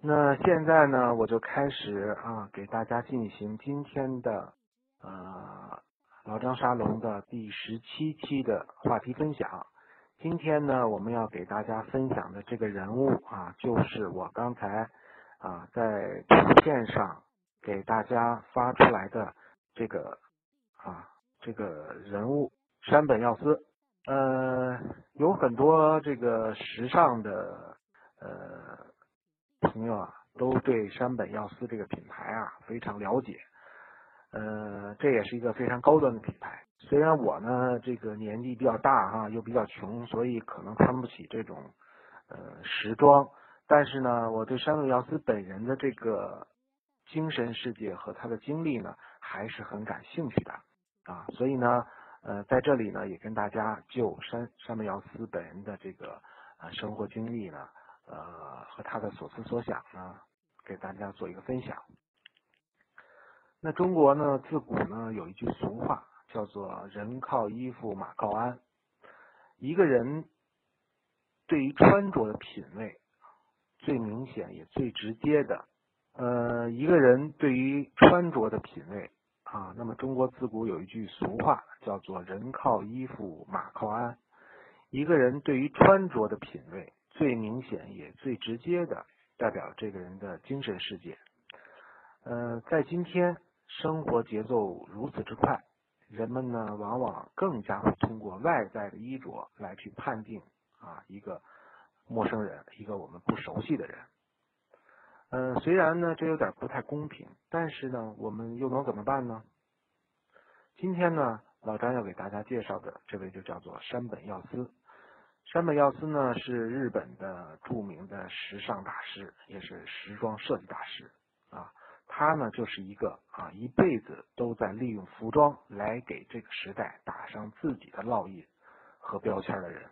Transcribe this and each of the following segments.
那现在呢，我就开始啊，给大家进行今天的呃老张沙龙的第十七期的话题分享。今天呢，我们要给大家分享的这个人物啊，就是我刚才啊在图片上给大家发出来的这个啊这个人物山本耀司。呃，有很多这个时尚的呃。朋友啊，都对山本耀司这个品牌啊非常了解，呃，这也是一个非常高端的品牌。虽然我呢这个年纪比较大哈，又比较穷，所以可能穿不起这种呃时装，但是呢，我对山本耀司本人的这个精神世界和他的经历呢，还是很感兴趣的啊。所以呢，呃，在这里呢，也跟大家就山山本耀司本人的这个呃生活经历呢。呃，和他的所思所想呢，给大家做一个分享。那中国呢，自古呢有一句俗话，叫做“人靠衣服，马靠鞍”。一个人对于穿着的品味，最明显也最直接的，呃，一个人对于穿着的品味啊，那么中国自古有一句俗话，叫做“人靠衣服，马靠鞍”。一个人对于穿着的品味。最明显也最直接的代表这个人的精神世界。呃，在今天生活节奏如此之快，人们呢往往更加会通过外在的衣着来去判定啊一个陌生人，一个我们不熟悉的人。嗯，虽然呢这有点不太公平，但是呢我们又能怎么办呢？今天呢老张要给大家介绍的这位就叫做山本耀司。山本耀司呢是日本的著名的时尚大师，也是时装设计大师啊。他呢就是一个啊一辈子都在利用服装来给这个时代打上自己的烙印和标签的人。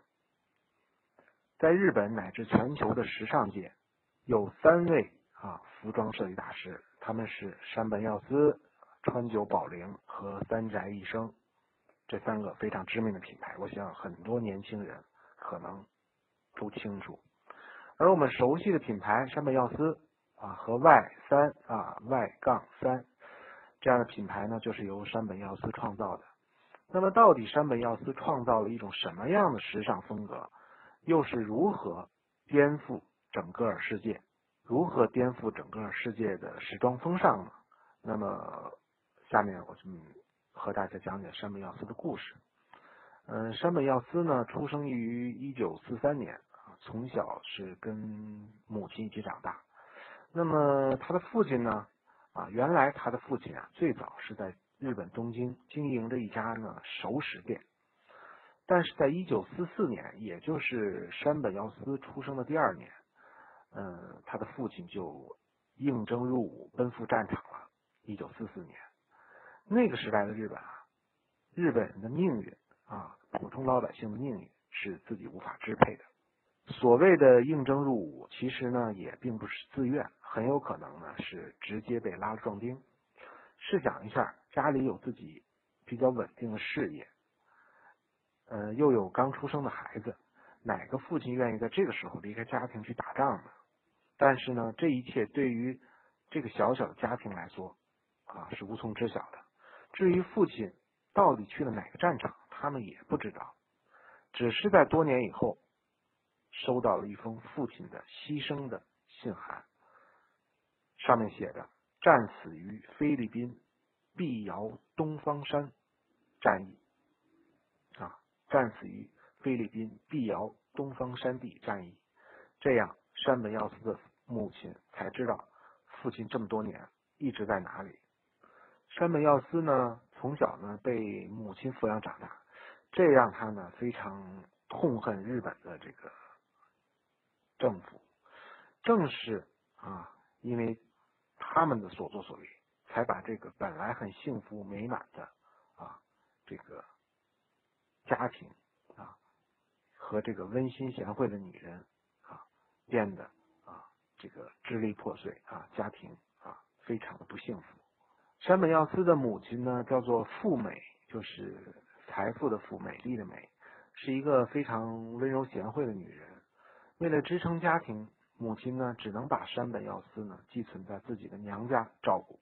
在日本乃至全球的时尚界，有三位啊服装设计大师，他们是山本耀司、川久保玲和三宅一生，这三个非常知名的品牌，我想很多年轻人。可能都清楚，而我们熟悉的品牌山本耀司啊和 Y 三啊 Y 杠三这样的品牌呢，就是由山本耀司创造的。那么，到底山本耀司创造了一种什么样的时尚风格？又是如何颠覆整个世界？如何颠覆整个世界的时装风尚呢？那么，下面我就和大家讲讲山本耀司的故事。嗯，山本耀司呢，出生于一九四三年啊，从小是跟母亲一起长大。那么他的父亲呢，啊，原来他的父亲啊，最早是在日本东京经营着一家呢熟食店。但是在一九四四年，也就是山本耀司出生的第二年，嗯，他的父亲就应征入伍，奔赴战场了。一九四四年，那个时代的日本啊，日本人的命运。啊，普通老百姓的命运是自己无法支配的。所谓的应征入伍，其实呢也并不是自愿，很有可能呢是直接被拉了壮丁。试想一下，家里有自己比较稳定的事业，呃，又有刚出生的孩子，哪个父亲愿意在这个时候离开家庭去打仗呢？但是呢，这一切对于这个小小的家庭来说，啊，是无从知晓的。至于父亲到底去了哪个战场？他们也不知道，只是在多年以后，收到了一封父亲的牺牲的信函，上面写着：“战死于菲律宾碧瑶东方山战役。”啊，战死于菲律宾碧瑶东方山地战役。这样，山本耀司的母亲才知道父亲这么多年一直在哪里。山本耀司呢，从小呢被母亲抚养长大。这让他呢非常痛恨日本的这个政府，正是啊，因为他们的所作所为，才把这个本来很幸福美满的啊这个家庭啊和这个温馨贤惠的女人啊变得啊这个支离破碎啊家庭啊非常的不幸福。山本耀司的母亲呢叫做富美，就是。财富的富，美丽的美，是一个非常温柔贤惠的女人。为了支撑家庭，母亲呢只能把山本耀司呢寄存在自己的娘家照顾，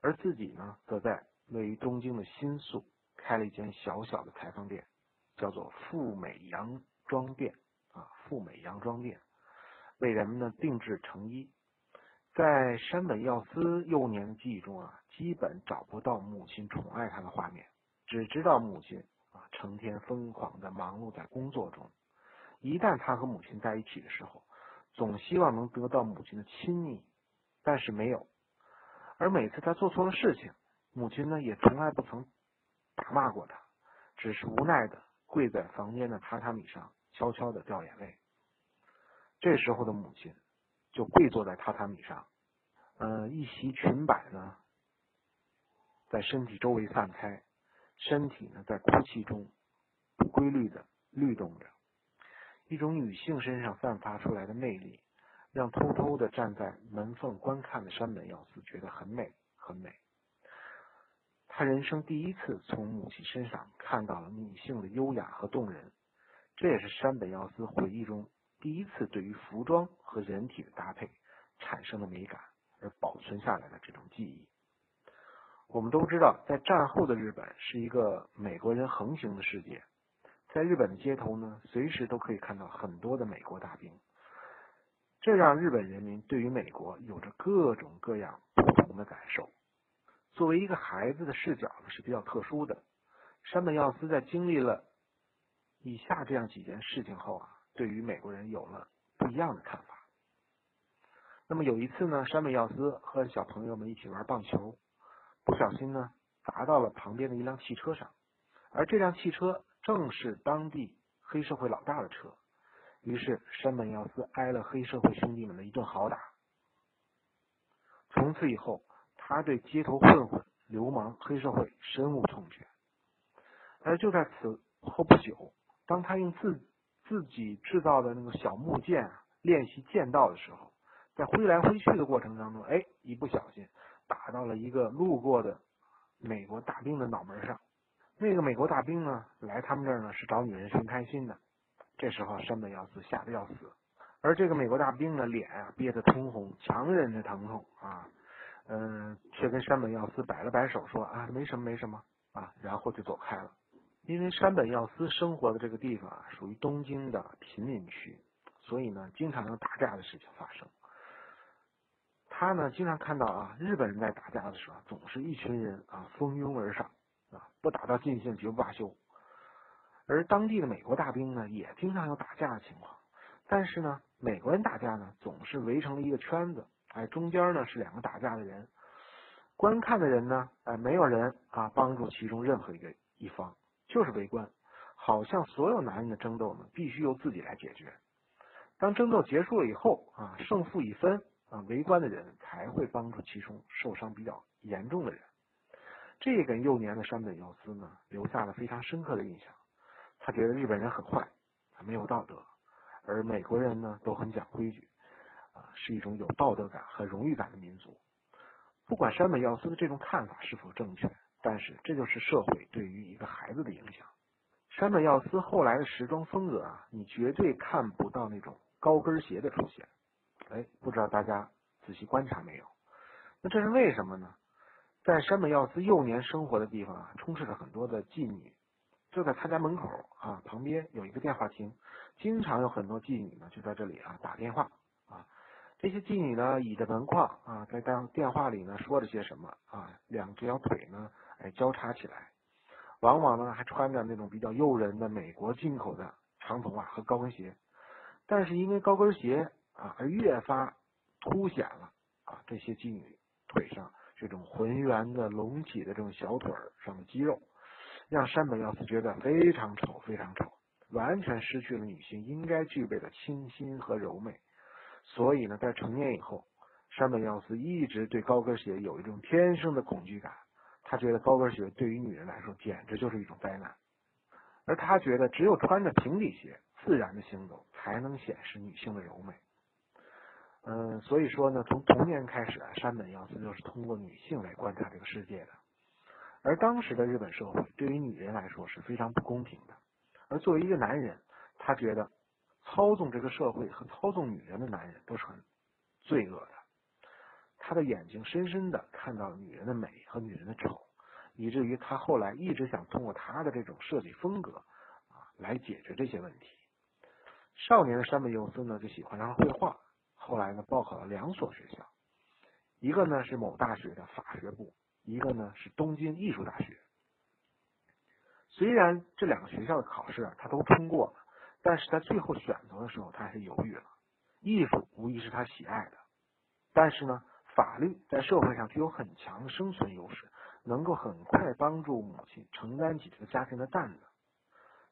而自己呢则在位于东京的新宿开了一间小小的裁缝店，叫做富美洋装店啊，富美洋装店，为人们呢定制成衣。在山本耀司幼年的记忆中啊，基本找不到母亲宠爱他的画面，只知道母亲啊成天疯狂的忙碌在工作中。一旦他和母亲在一起的时候，总希望能得到母亲的亲昵，但是没有。而每次他做错了事情，母亲呢也从来不曾打骂过他，只是无奈的跪在房间的榻榻米上，悄悄的掉眼泪。这时候的母亲。就跪坐在榻榻米上，嗯，一袭裙摆呢，在身体周围散开，身体呢在哭泣中不规律的律动着，一种女性身上散发出来的魅力，让偷偷的站在门缝观看的山本耀司觉得很美，很美。他人生第一次从母亲身上看到了女性的优雅和动人，这也是山本耀司回忆中。第一次对于服装和人体的搭配产生的美感而保存下来的这种记忆。我们都知道，在战后的日本是一个美国人横行的世界，在日本的街头呢，随时都可以看到很多的美国大兵，这让日本人民对于美国有着各种各样不同的感受。作为一个孩子的视角呢是比较特殊的。山本耀司在经历了以下这样几件事情后啊。对于美国人有了不一样的看法。那么有一次呢，山本耀司和小朋友们一起玩棒球，不小心呢砸到了旁边的一辆汽车上，而这辆汽车正是当地黑社会老大的车。于是山本耀司挨了黑社会兄弟们的一顿好打。从此以后，他对街头混混、流氓、黑社会深恶痛绝。而就在此后不久，当他用自自己制造的那个小木剑，练习剑道的时候，在挥来挥去的过程当中，哎，一不小心打到了一个路过的美国大兵的脑门上。那个美国大兵呢，来他们这儿呢是找女人寻开心的。这时候山本耀司吓得要死，而这个美国大兵呢，脸啊憋得通红，强忍着疼痛啊，嗯，却跟山本耀司摆了摆手，说啊，没什么，没什么啊，然后就走开了。因为山本耀司生活的这个地方啊，属于东京的贫民区，所以呢，经常有打架的事情发生。他呢，经常看到啊，日本人在打架的时候，总是一群人啊蜂拥而上啊，不打到尽兴绝不罢休。而当地的美国大兵呢，也经常有打架的情况，但是呢，美国人打架呢，总是围成了一个圈子，哎，中间呢是两个打架的人，观看的人呢，哎，没有人啊帮助其中任何一个一方。就是围观，好像所有男人的争斗呢，必须由自己来解决。当争斗结束了以后啊，胜负已分啊，围观的人才会帮助其中受伤比较严重的人。这个幼年的山本耀司呢，留下了非常深刻的印象。他觉得日本人很坏，没有道德，而美国人呢都很讲规矩啊，是一种有道德感和荣誉感的民族。不管山本耀司的这种看法是否正确。但是这就是社会对于一个孩子的影响。山本耀司后来的时装风格啊，你绝对看不到那种高跟鞋的出现。哎，不知道大家仔细观察没有？那这是为什么呢？在山本耀司幼年生活的地方啊，充斥着很多的妓女。就在他家门口啊，旁边有一个电话亭，经常有很多妓女呢就在这里啊打电话啊。这些妓女呢倚着门框啊，在当电话里呢说着些什么啊，两条腿呢。哎，交叉起来，往往呢还穿着那种比较诱人的美国进口的长筒袜和高跟鞋，但是因为高跟鞋啊而越发凸显了啊这些妓女腿上这种浑圆的隆起的这种小腿上的肌肉，让山本耀司觉得非常丑，非常丑，完全失去了女性应该具备的清新和柔美。所以呢，在成年以后，山本耀司一直对高跟鞋有一种天生的恐惧感。他觉得高跟鞋对于女人来说简直就是一种灾难，而他觉得只有穿着平底鞋自然的行走才能显示女性的柔美。嗯，所以说呢，从童年开始啊，山本耀司就是通过女性来观察这个世界的。而当时的日本社会对于女人来说是非常不公平的，而作为一个男人，他觉得操纵这个社会和操纵女人的男人都是很罪恶的。他的眼睛深深的看到了女人的美和女人的丑，以至于他后来一直想通过他的这种设计风格啊来解决这些问题。少年的山本佑司呢就喜欢上了绘画，后来呢报考了两所学校，一个呢是某大学的法学部，一个呢是东京艺术大学。虽然这两个学校的考试啊他都通过了，但是在最后选择的时候他还是犹豫了。艺术无疑是他喜爱的，但是呢，法律在社会上具有很强的生存优势，能够很快帮助母亲承担起这个家庭的担子。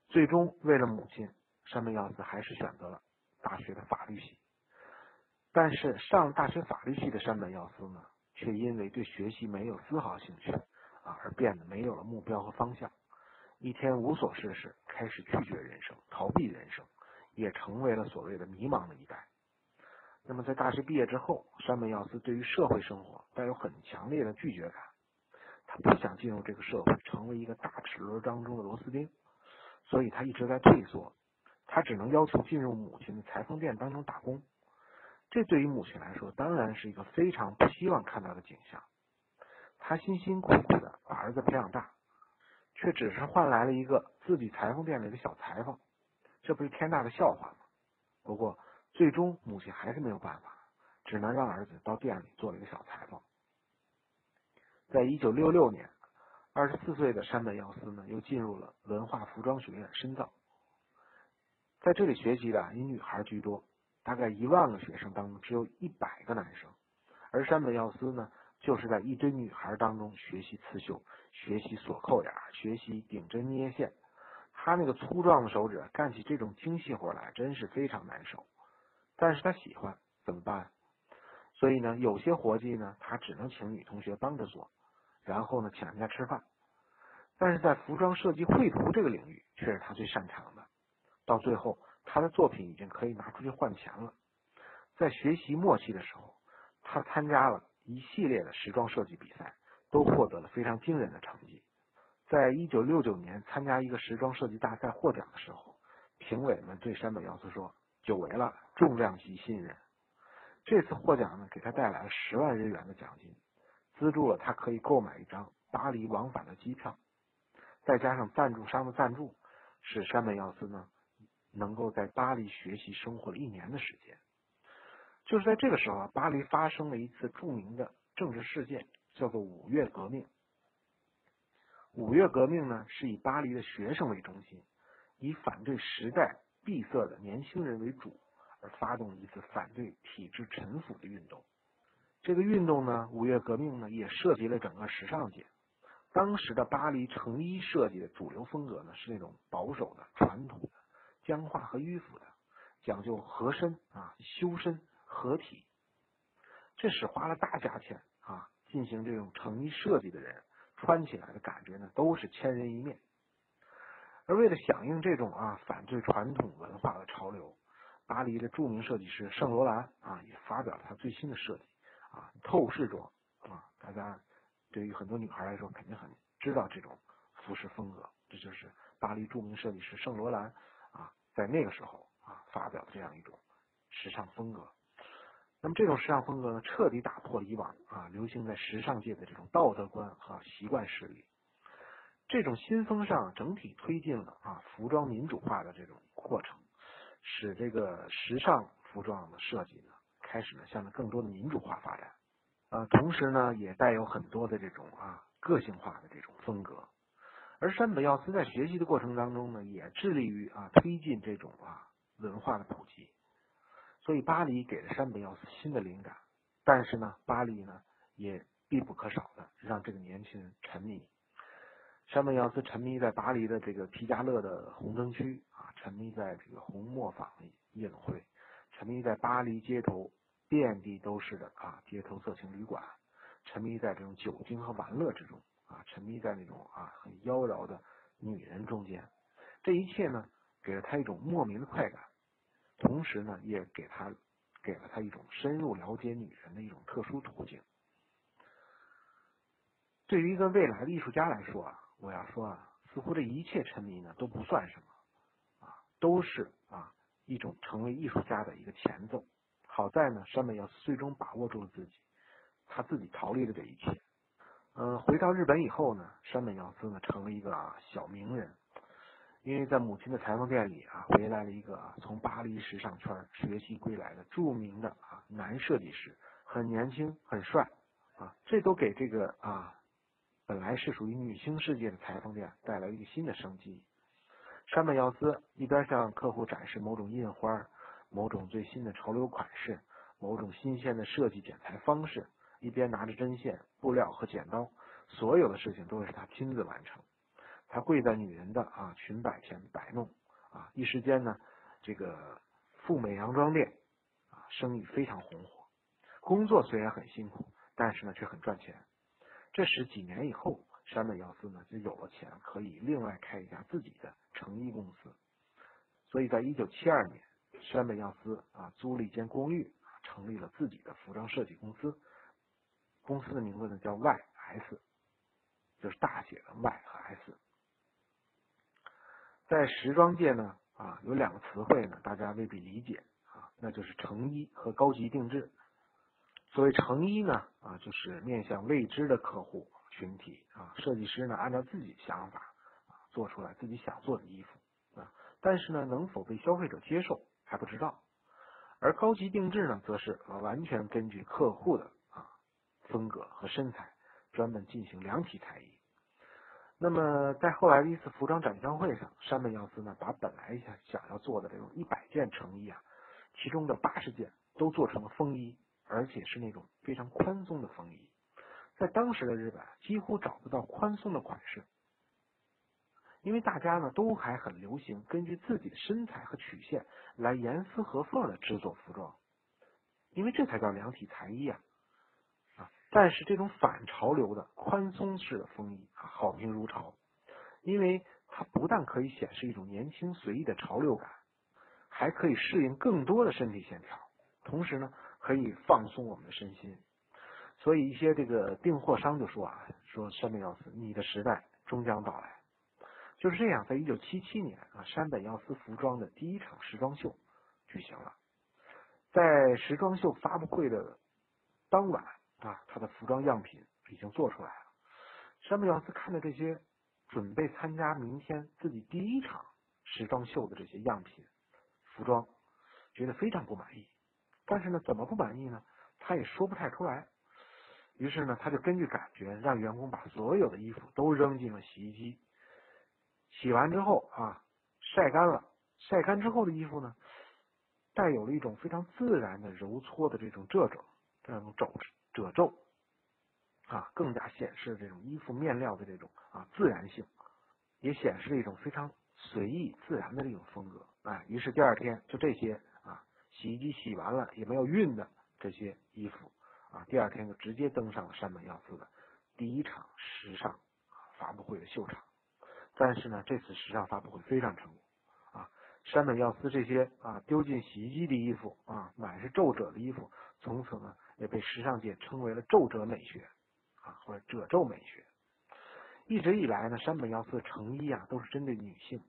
最终，为了母亲，山本耀司还是选择了大学的法律系。但是上大学法律系的山本耀司呢，却因为对学习没有丝毫兴趣啊，而变得没有了目标和方向。一天无所事事，开始拒绝人生，逃避人生，也成为了所谓的迷茫的一代。那么在大学毕业之后，山本耀司对于社会生活带有很强烈的拒绝感。他不想进入这个社会，成为一个大齿轮当中的螺丝钉，所以他一直在退缩。他只能要求进入母亲的裁缝店当中打工。这对于母亲来说，当然是一个非常不希望看到的景象。他辛辛苦苦的把儿子培养大。却只是换来了一个自己裁缝店里的小裁缝，这不是天大的笑话吗？不过最终母亲还是没有办法，只能让儿子到店里做了一个小裁缝。在一九六六年，二十四岁的山本耀司呢，又进入了文化服装学院深造，在这里学习的以女孩居多，大概一万个学生当中只有一百个男生，而山本耀司呢。就是在一堆女孩当中学习刺绣，学习锁扣眼，学习顶针捏线。他那个粗壮的手指干起这种精细活来真是非常难受。但是他喜欢，怎么办？所以呢，有些活计呢，他只能请女同学帮着做，然后呢，请人家吃饭。但是在服装设计绘图这个领域，却是他最擅长的。到最后，他的作品已经可以拿出去换钱了。在学习末期的时候，他参加了。一系列的时装设计比赛都获得了非常惊人的成绩。在一九六九年参加一个时装设计大赛获奖的时候，评委们对山本耀司说：“久违了，重量级新人。”这次获奖呢，给他带来了十万日元的奖金，资助了他可以购买一张巴黎往返的机票，再加上赞助商的赞助，使山本耀司呢能够在巴黎学习生活了一年的时间。就是在这个时候啊，巴黎发生了一次著名的政治事件，叫做五月革命。五月革命呢，是以巴黎的学生为中心，以反对时代闭塞的年轻人为主，而发动一次反对体制臣服的运动。这个运动呢，五月革命呢，也涉及了整个时尚界。当时的巴黎成衣设计的主流风格呢，是那种保守的、传统的、僵化和迂腐的，讲究合身啊、修身。合体，这使花了大价钱啊进行这种成衣设计的人穿起来的感觉呢，都是千人一面。而为了响应这种啊反对传统文化的潮流，巴黎的著名设计师圣罗兰啊也发表了他最新的设计啊透视装啊，大家对于很多女孩来说肯定很知道这种服饰风格，这就是巴黎著名设计师圣罗兰在那个时候啊发表的这样一种时尚风格。那么这种时尚风格呢，彻底打破了以往啊流行在时尚界的这种道德观和习惯势力。这种新风尚整体推进了啊服装民主化的这种过程，使这个时尚服装的设计呢开始呢向着更多的民主化发展。呃，同时呢也带有很多的这种啊个性化的这种风格。而山本耀司在学习的过程当中呢，也致力于啊推进这种啊文化的普及。所以巴黎给了山本耀司新的灵感，但是呢，巴黎呢也必不可少的让这个年轻人沉迷。山本耀司沉迷在巴黎的这个皮加勒的红灯区啊，沉迷在这个红磨坊夜总会，沉迷在巴黎街头遍地都是的啊街头色情旅馆，沉迷在这种酒精和玩乐之中啊，沉迷在那种啊很妖娆的女人中间。这一切呢，给了他一种莫名的快感。同时呢，也给他给了他一种深入了解女人的一种特殊途径。对于一个未来的艺术家来说啊，我要说啊，似乎这一切沉迷呢都不算什么啊，都是啊一种成为艺术家的一个前奏。好在呢，山本耀司最终把握住了自己，他自己逃离了这一切。嗯，回到日本以后呢，山本耀司呢成了一个小名人，因为在母亲的裁缝店里啊，回来了一个从巴黎时尚圈学习归来的著名的啊男设计师，很年轻，很帅啊，这都给这个啊本来是属于女性世界的裁缝店带来一个新的生机。山本耀司一边向客户展示某种印花。某种最新的潮流款式，某种新鲜的设计剪裁方式，一边拿着针线、布料和剪刀，所有的事情都是他亲自完成。他跪在女人的啊裙摆前摆弄啊，一时间呢，这个富美洋装店啊生意非常红火。工作虽然很辛苦，但是呢却很赚钱。这时几年以后，山本耀司呢就有了钱，可以另外开一家自己的成衣公司。所以在一九七二年。山本耀司啊，租了一间公寓，成立了自己的服装设计公司。公司的名字呢叫 Y.S，就是大写的 Y 和 S。在时装界呢啊，有两个词汇呢，大家未必理解啊，那就是成衣和高级定制。所谓成衣呢啊，就是面向未知的客户群体啊，设计师呢按照自己想法啊做出来自己想做的衣服啊，但是呢能否被消费者接受？还不知道，而高级定制呢，则是完全根据客户的风格和身材，专门进行量体裁衣。那么在后来的一次服装展销会上，山本耀司呢，把本来想想要做的这种一百件成衣啊，其中的八十件都做成了风衣，而且是那种非常宽松的风衣。在当时的日本，几乎找不到宽松的款式。因为大家呢都还很流行根据自己的身材和曲线来严丝合缝的制作服装，因为这才叫量体裁衣啊！但是这种反潮流的宽松式的风衣啊好评如潮，因为它不但可以显示一种年轻随意的潮流感，还可以适应更多的身体线条，同时呢可以放松我们的身心。所以一些这个订货商就说啊，说山本耀司，你的时代终将到来。就是这样，在一九七七年啊，山本耀司服装的第一场时装秀举行了。在时装秀发布会的当晚啊，他的服装样品已经做出来了。山本耀司看着这些准备参加明天自己第一场时装秀的这些样品服装，觉得非常不满意。但是呢，怎么不满意呢？他也说不太出来。于是呢，他就根据感觉，让员工把所有的衣服都扔进了洗衣机。洗完之后啊，晒干了，晒干之后的衣服呢，带有了一种非常自然的揉搓的这种褶皱，这种褶褶皱啊，更加显示这种衣服面料的这种啊自然性，也显示了一种非常随意自然的这种风格。哎，于是第二天就这些啊，洗衣机洗完了也没有熨的这些衣服啊，第二天就直接登上了山本耀司的第一场时尚发布会的秀场。但是呢，这次时尚发布会非常成功啊！山本耀司这些啊丢进洗衣机的衣服啊，满是皱褶的衣服，从此呢也被时尚界称为了皱褶美学啊，或者褶皱美学。一直以来呢，山本耀司的成衣啊都是针对女性，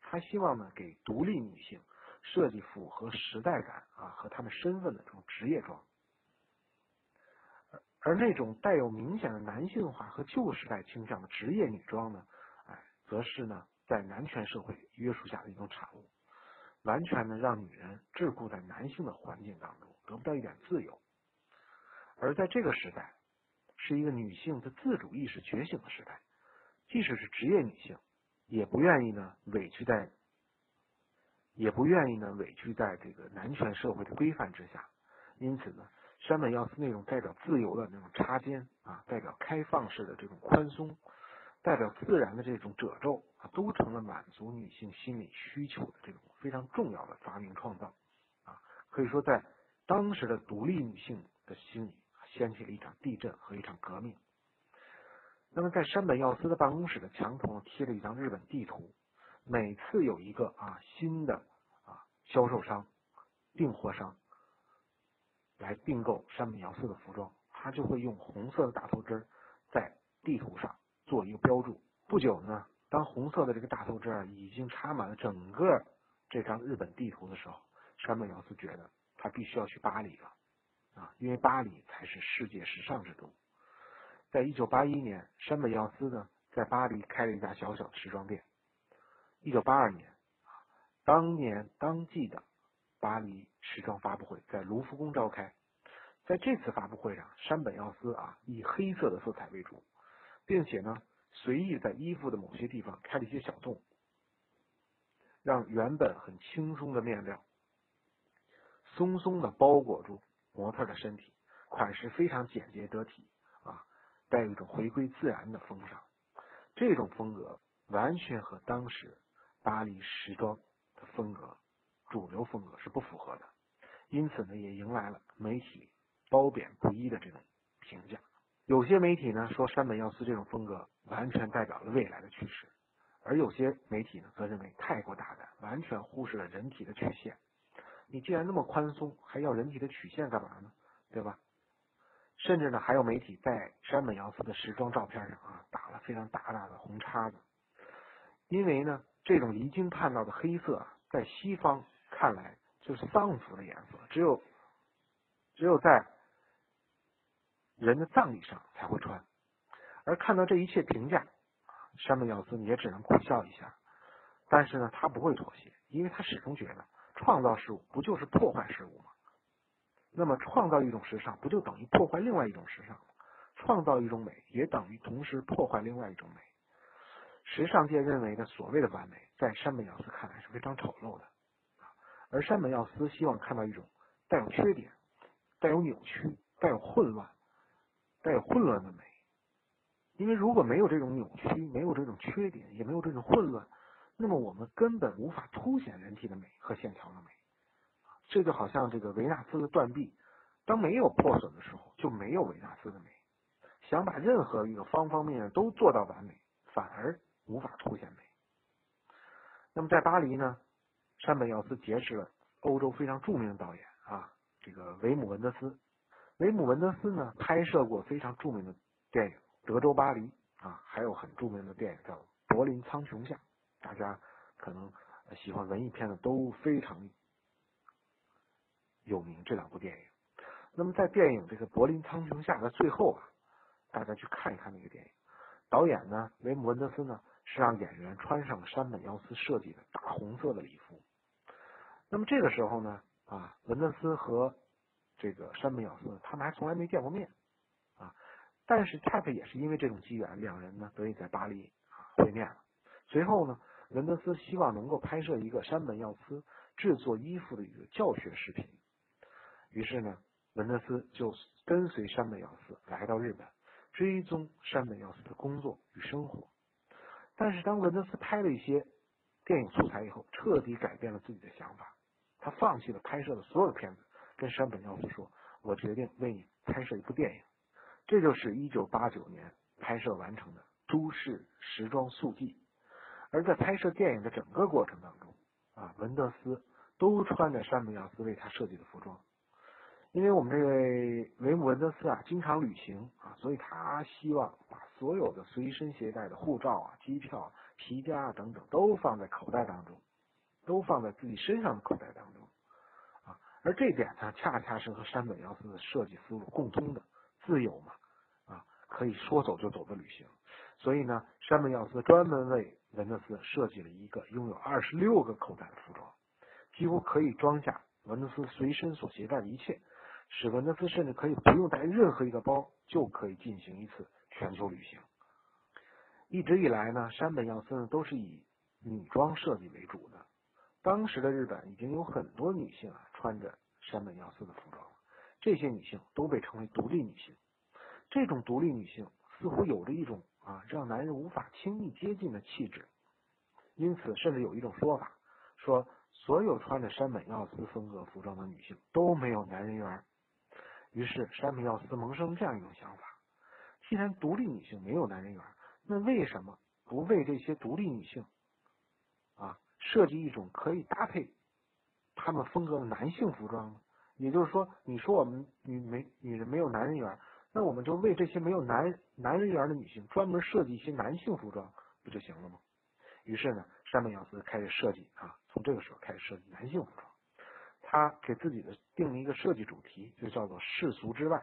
他希望呢给独立女性设计符合时代感啊和她们身份的这种职业装，而那种带有明显的男性化和旧时代倾向的职业女装呢。哎则是呢，在男权社会约束下的一种产物，完全呢让女人桎梏在男性的环境当中，得不到一点自由。而在这个时代，是一个女性的自主意识觉醒的时代，即使是职业女性，也不愿意呢委屈在，也不愿意呢委屈在这个男权社会的规范之下。因此呢，山本耀司那种代表自由的那种插肩啊，代表开放式的这种宽松。代表自然的这种褶皱啊，都成了满足女性心理需求的这种非常重要的发明创造啊，可以说在当时的独立女性的心里掀起了一场地震和一场革命。那么在山本耀司的办公室的墙头贴了一张日本地图，每次有一个啊新的啊销售商、订货商来订购山本耀司的服装，他就会用红色的大头针在地图上。做一个标注。不久呢，当红色的这个大头针已经插满了整个这张日本地图的时候，山本耀司觉得他必须要去巴黎了啊，因为巴黎才是世界时尚之都。在一九八一年，山本耀司呢在巴黎开了一家小小的时装店。一九八二年，当年当季的巴黎时装发布会在卢浮宫召开。在这次发布会上，山本耀司啊以黑色的色彩为主，并且呢随意在衣服的某些地方开了一些小洞，让原本很轻松的面料松松的包裹住模特的身体，款式非常简洁得体啊，带有一种回归自然的风尚。这种风格完全和当时巴黎时装的风格主流风格是不符合的，因此呢也迎来了媒体。褒贬不一的这种评价，有些媒体呢说山本耀司这种风格完全代表了未来的趋势，而有些媒体呢则认为太过大胆，完全忽视了人体的曲线。你既然那么宽松，还要人体的曲线干嘛呢？对吧？甚至呢还有媒体在山本耀司的时装照片上啊打了非常大大的红叉子，因为呢这种离经叛道的黑色啊，在西方看来就是丧服的颜色，只有只有在人的葬礼上才会穿，而看到这一切评价，山本耀司也只能苦笑一下。但是呢，他不会妥协，因为他始终觉得创造事物不就是破坏事物吗？那么创造一种时尚，不就等于破坏另外一种时尚吗？创造一种美，也等于同时破坏另外一种美。时尚界认为的所谓的完美，在山本耀司看来是非常丑陋的。而山本耀司希望看到一种带有缺点、带有扭曲、带有混乱。带有混乱的美，因为如果没有这种扭曲，没有这种缺点，也没有这种混乱，那么我们根本无法凸显人体的美和线条的美。这就好像这个维纳斯的断臂，当没有破损的时候，就没有维纳斯的美。想把任何一个方方面面都做到完美，反而无法凸显美。那么在巴黎呢，山本耀司结识了欧洲非常著名的导演啊，这个维姆文德斯。维姆文德斯呢，拍摄过非常著名的电影《德州巴黎》啊，还有很著名的电影叫《柏林苍穹下》，大家可能喜欢文艺片的都非常有名这两部电影。那么在电影这个《柏林苍穹下》的最后啊，大家去看一看那个电影。导演呢，维姆文德斯呢，是让演员穿上了山本耀司设计的大红色的礼服。那么这个时候呢，啊，文德斯和这个山本耀司，他们还从来没见过面啊，但是恰恰也是因为这种机缘，两人呢得以在巴黎啊会面了。随后呢，文德斯希望能够拍摄一个山本耀司制作衣服的一个教学视频，于是呢，文德斯就跟随山本耀司来到日本，追踪山本耀司的工作与生活。但是当文德斯拍了一些电影素材以后，彻底改变了自己的想法，他放弃了拍摄的所有片子。跟山本耀司说：“我决定为你拍摄一部电影。”这就是一九八九年拍摄完成的《都市时装速记》。而在拍摄电影的整个过程当中，啊，文德斯都穿着山本耀司为他设计的服装。因为我们这位维姆文德斯啊，经常旅行啊，所以他希望把所有的随身携带的护照啊、机票、皮夹啊等等都放在口袋当中，都放在自己身上的口袋当中。啊而这点呢，恰恰是和山本耀司的设计思路共通的，自由嘛，啊，可以说走就走的旅行。所以呢，山本耀司专门为文德斯设计了一个拥有二十六个口袋的服装，几乎可以装下文德斯随身所携带的一切，使文德斯甚至可以不用带任何一个包就可以进行一次全球旅行。一直以来呢，山本耀司都是以女装设计为主的。当时的日本已经有很多女性啊穿着山本耀司的服装，这些女性都被称为独立女性。这种独立女性似乎有着一种啊让男人无法轻易接近的气质，因此甚至有一种说法，说所有穿着山本耀司风格服装的女性都没有男人缘。于是山本耀司萌生这样一种想法：既然独立女性没有男人缘，那为什么不为这些独立女性啊？设计一种可以搭配他们风格的男性服装呢？也就是说，你说我们女没女人没有男人缘，那我们就为这些没有男男人缘的女性专门设计一些男性服装，不就行了吗？于是呢，山本耀司开始设计啊，从这个时候开始设计男性服装。他给自己的定了一个设计主题，就叫做世俗之外。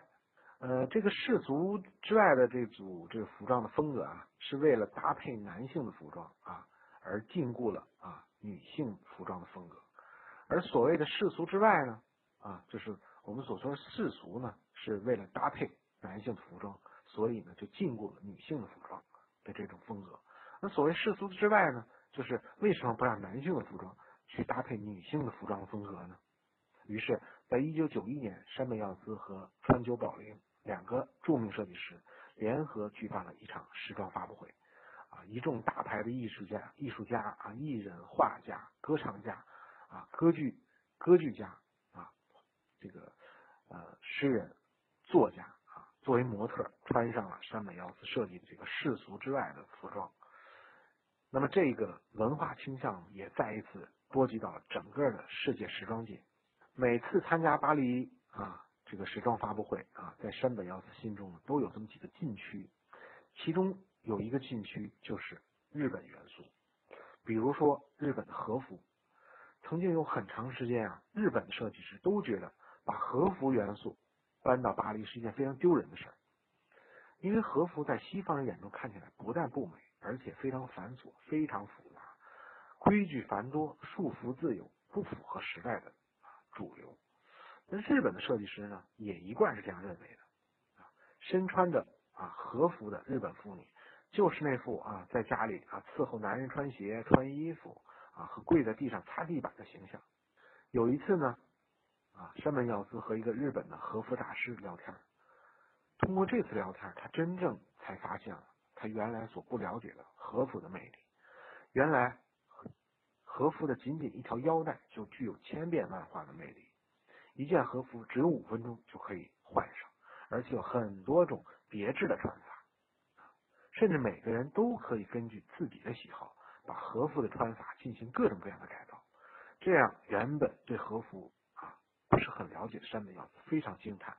呃，这个世俗之外的这组这个服装的风格啊，是为了搭配男性的服装啊，而禁锢了啊女性服装的风格。而所谓的世俗之外呢，啊，就是我们所说的世俗呢，是为了搭配男性的服装，所以呢就禁锢了女性的服装的这种风格。那所谓世俗之外呢，就是为什么不让男性的服装去搭配女性的服装风格呢？于是，在一九九一年，山本耀司和川久保玲两个著名设计师联合举办了一场时装发布会，啊，一众大牌的艺术家、艺术家啊、艺人、画家、歌唱家啊、歌剧歌剧家啊，这个呃诗人、作家，作为模特穿上了山本耀司设计的这个世俗之外的服装。那么，这个文化倾向也再一次波及到了整个的世界时装界。每次参加巴黎啊这个时装发布会啊，在山本耀司心中都有这么几个禁区，其中有一个禁区就是日本元素，比如说日本的和服。曾经有很长时间啊，日本的设计师都觉得把和服元素搬到巴黎是一件非常丢人的事儿，因为和服在西方人眼中看起来不但不美，而且非常繁琐、非常复杂，规矩繁多，束缚自由，不符合时代的。主流，那日本的设计师呢，也一贯是这样认为的啊。身穿着啊和服的日本妇女，就是那副啊在家里啊伺候男人穿鞋、穿衣服啊和跪在地上擦地板的形象。有一次呢，啊山本耀司和一个日本的和服大师聊天，通过这次聊天，他真正才发现了他原来所不了解的和服的魅力。原来。和服的仅仅一条腰带就具有千变万化的魅力，一件和服只有五分钟就可以换上，而且有很多种别致的穿法，甚至每个人都可以根据自己的喜好，把和服的穿法进行各种各样的改造。这样，原本对和服是很了解山本耀司非常惊叹，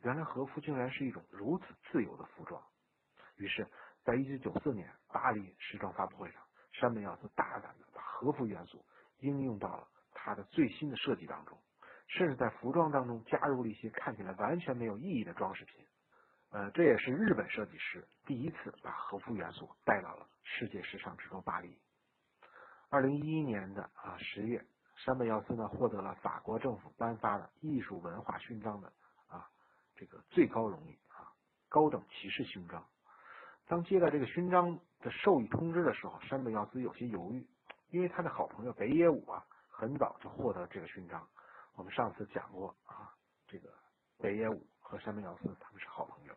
原来和服竟然是一种如此自由的服装。于是，在一九九四年巴黎时装发布会上。山本耀司大胆的把和服元素应用到了他的最新的设计当中，甚至在服装当中加入了一些看起来完全没有意义的装饰品。呃，这也是日本设计师第一次把和服元素带到了世界时尚之都巴黎。二零一一年的啊十月，山本耀司呢获得了法国政府颁发的艺术文化勋章的啊这个最高荣誉啊高等骑士勋章。当接到这个勋章的授予通知的时候，山本耀司有些犹豫，因为他的好朋友北野武啊，很早就获得这个勋章。我们上次讲过啊，这个北野武和山本耀司他们是好朋友。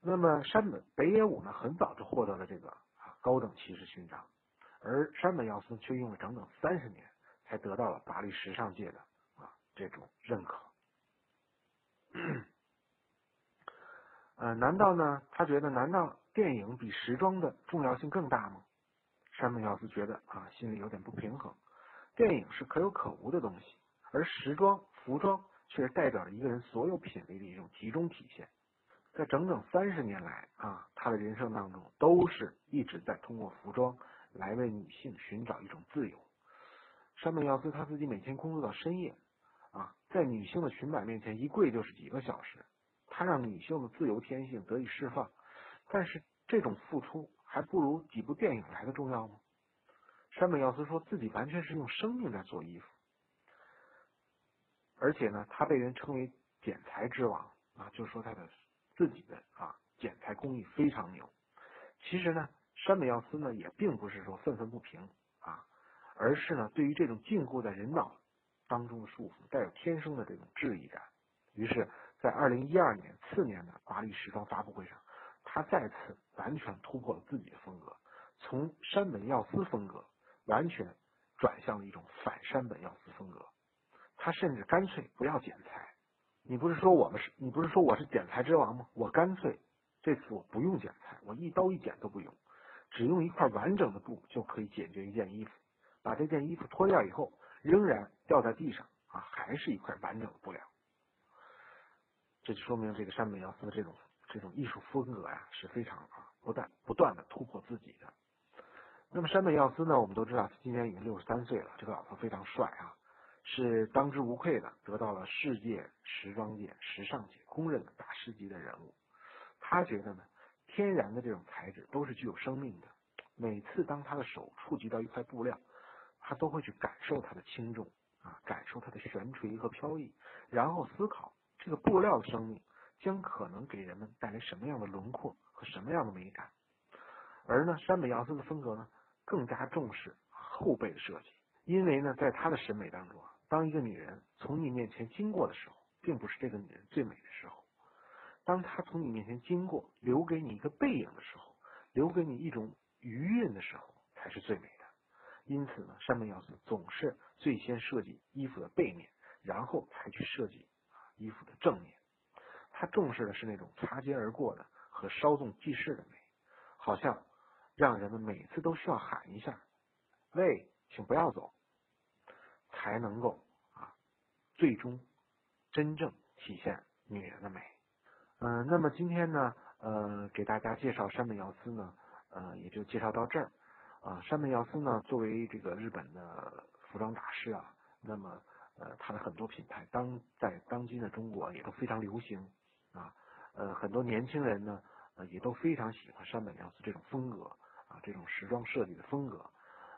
那么山本北野武呢，很早就获得了这个啊高等骑士勋章，而山本耀司却用了整整三十年才得到了巴黎时尚界的啊这种认可。呃，难道呢？他觉得难道电影比时装的重要性更大吗？山本耀司觉得啊，心里有点不平衡。电影是可有可无的东西，而时装服装却代表着一个人所有品味的一种集中体现。在整整三十年来啊，他的人生当中都是一直在通过服装来为女性寻找一种自由。山本耀司他自己每天工作到深夜啊，在女性的裙摆面前一跪就是几个小时。他让女性的自由天性得以释放，但是这种付出还不如几部电影来的重要吗？山本耀司说自己完全是用生命在做衣服，而且呢，他被人称为剪裁之王啊，就是说他的自己的啊剪裁工艺非常牛。其实呢，山本耀司呢也并不是说愤愤不平，而是呢对于这种禁锢在人脑当中的束缚带有天生的这种质疑感，于是。在二零一二年次年的巴黎时装发布会上，他再次完全突破了自己的风格，从山本耀司风格完全转向了一种反山本耀司风格。他甚至干脆不要剪裁。你不是说我们是？你不是说我是剪裁之王吗？我干脆这次我不用剪裁，我一刀一剪都不用，只用一块完整的布就可以解决一件衣服。把这件衣服脱掉以后，仍然掉在地上啊，还是一块完整的布料。这就说明这个山本耀司的这种这种艺术风格呀是非常啊不断不断的突破自己的。那么山本耀司呢，我们都知道他今年已经六十三岁了，这个老头非常帅啊。是当之无愧的得到了世界时装界、时尚界公认的大师级的人物。他觉得呢，天然的这种材质都是具有生命的。每次当他的手触及到一块布料，他都会去感受它的轻重啊，感受它的悬垂和飘逸，然后思考这个布料的生命将可能给人们带来什么样的轮廓和什么样的美感。而呢，山本耀司的风格呢，更加重视后背的设计，因为呢，在他的审美当中啊，当一个女人从你面前经过的时候，并不是这个女人最美的时候，当她从你面前经过，留给你一个背影的时候，留给你一种余韵的时候，才是最美的。因此呢，山本耀司总是最先设计衣服的背面，然后才去设计衣服的正面。他重视的是那种擦肩而过的和稍纵即逝的美，好像。让人们每次都需要喊一下“喂，请不要走”，才能够啊，最终真正体现女人的美。嗯，那么今天呢，呃，给大家介绍山本耀司呢，呃，也就介绍到这儿。啊，山本耀司呢，作为这个日本的服装大师啊，那么呃，他的很多品牌当在当今的中国也都非常流行啊，呃，很多年轻人呢，呃，也都非常喜欢山本耀司这种风格。啊，这种时装设计的风格，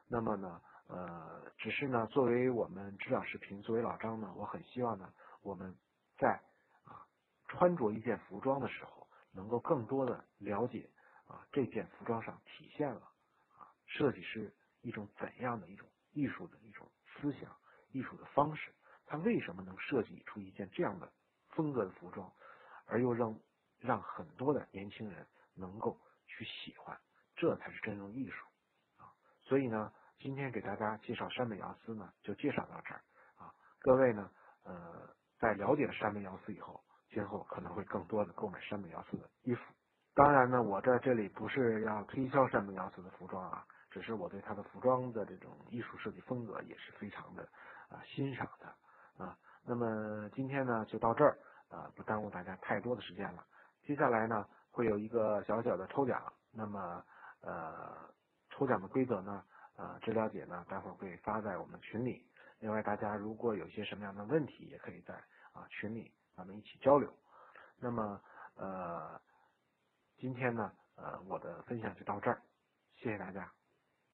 那么呢，呃，只是呢，作为我们知长视频，作为老张呢，我很希望呢，我们在啊穿着一件服装的时候，能够更多的了解啊这件服装上体现了设计师一种怎样的一种艺术的一种思想、艺术的方式，他为什么能设计出一件这样的风格的服装，而又让让很多的年轻人能够去喜欢。这才是真正艺术啊！所以呢，今天给大家介绍山本耀司呢，就介绍到这儿啊。各位呢，呃，在了解了山本耀司以后，今后可能会更多的购买山本耀司的衣服。当然呢，我在这里不是要推销山本耀司的服装啊，只是我对他的服装的这种艺术设计风格也是非常的啊欣赏的啊。那么今天呢，就到这儿啊，不耽误大家太多的时间了。接下来呢，会有一个小小的抽奖，那么。呃，抽奖的规则呢？呃，知了姐呢，待会儿会发在我们群里。另外，大家如果有些什么样的问题，也可以在啊群里咱们一起交流。那么，呃，今天呢，呃，我的分享就到这儿，谢谢大家。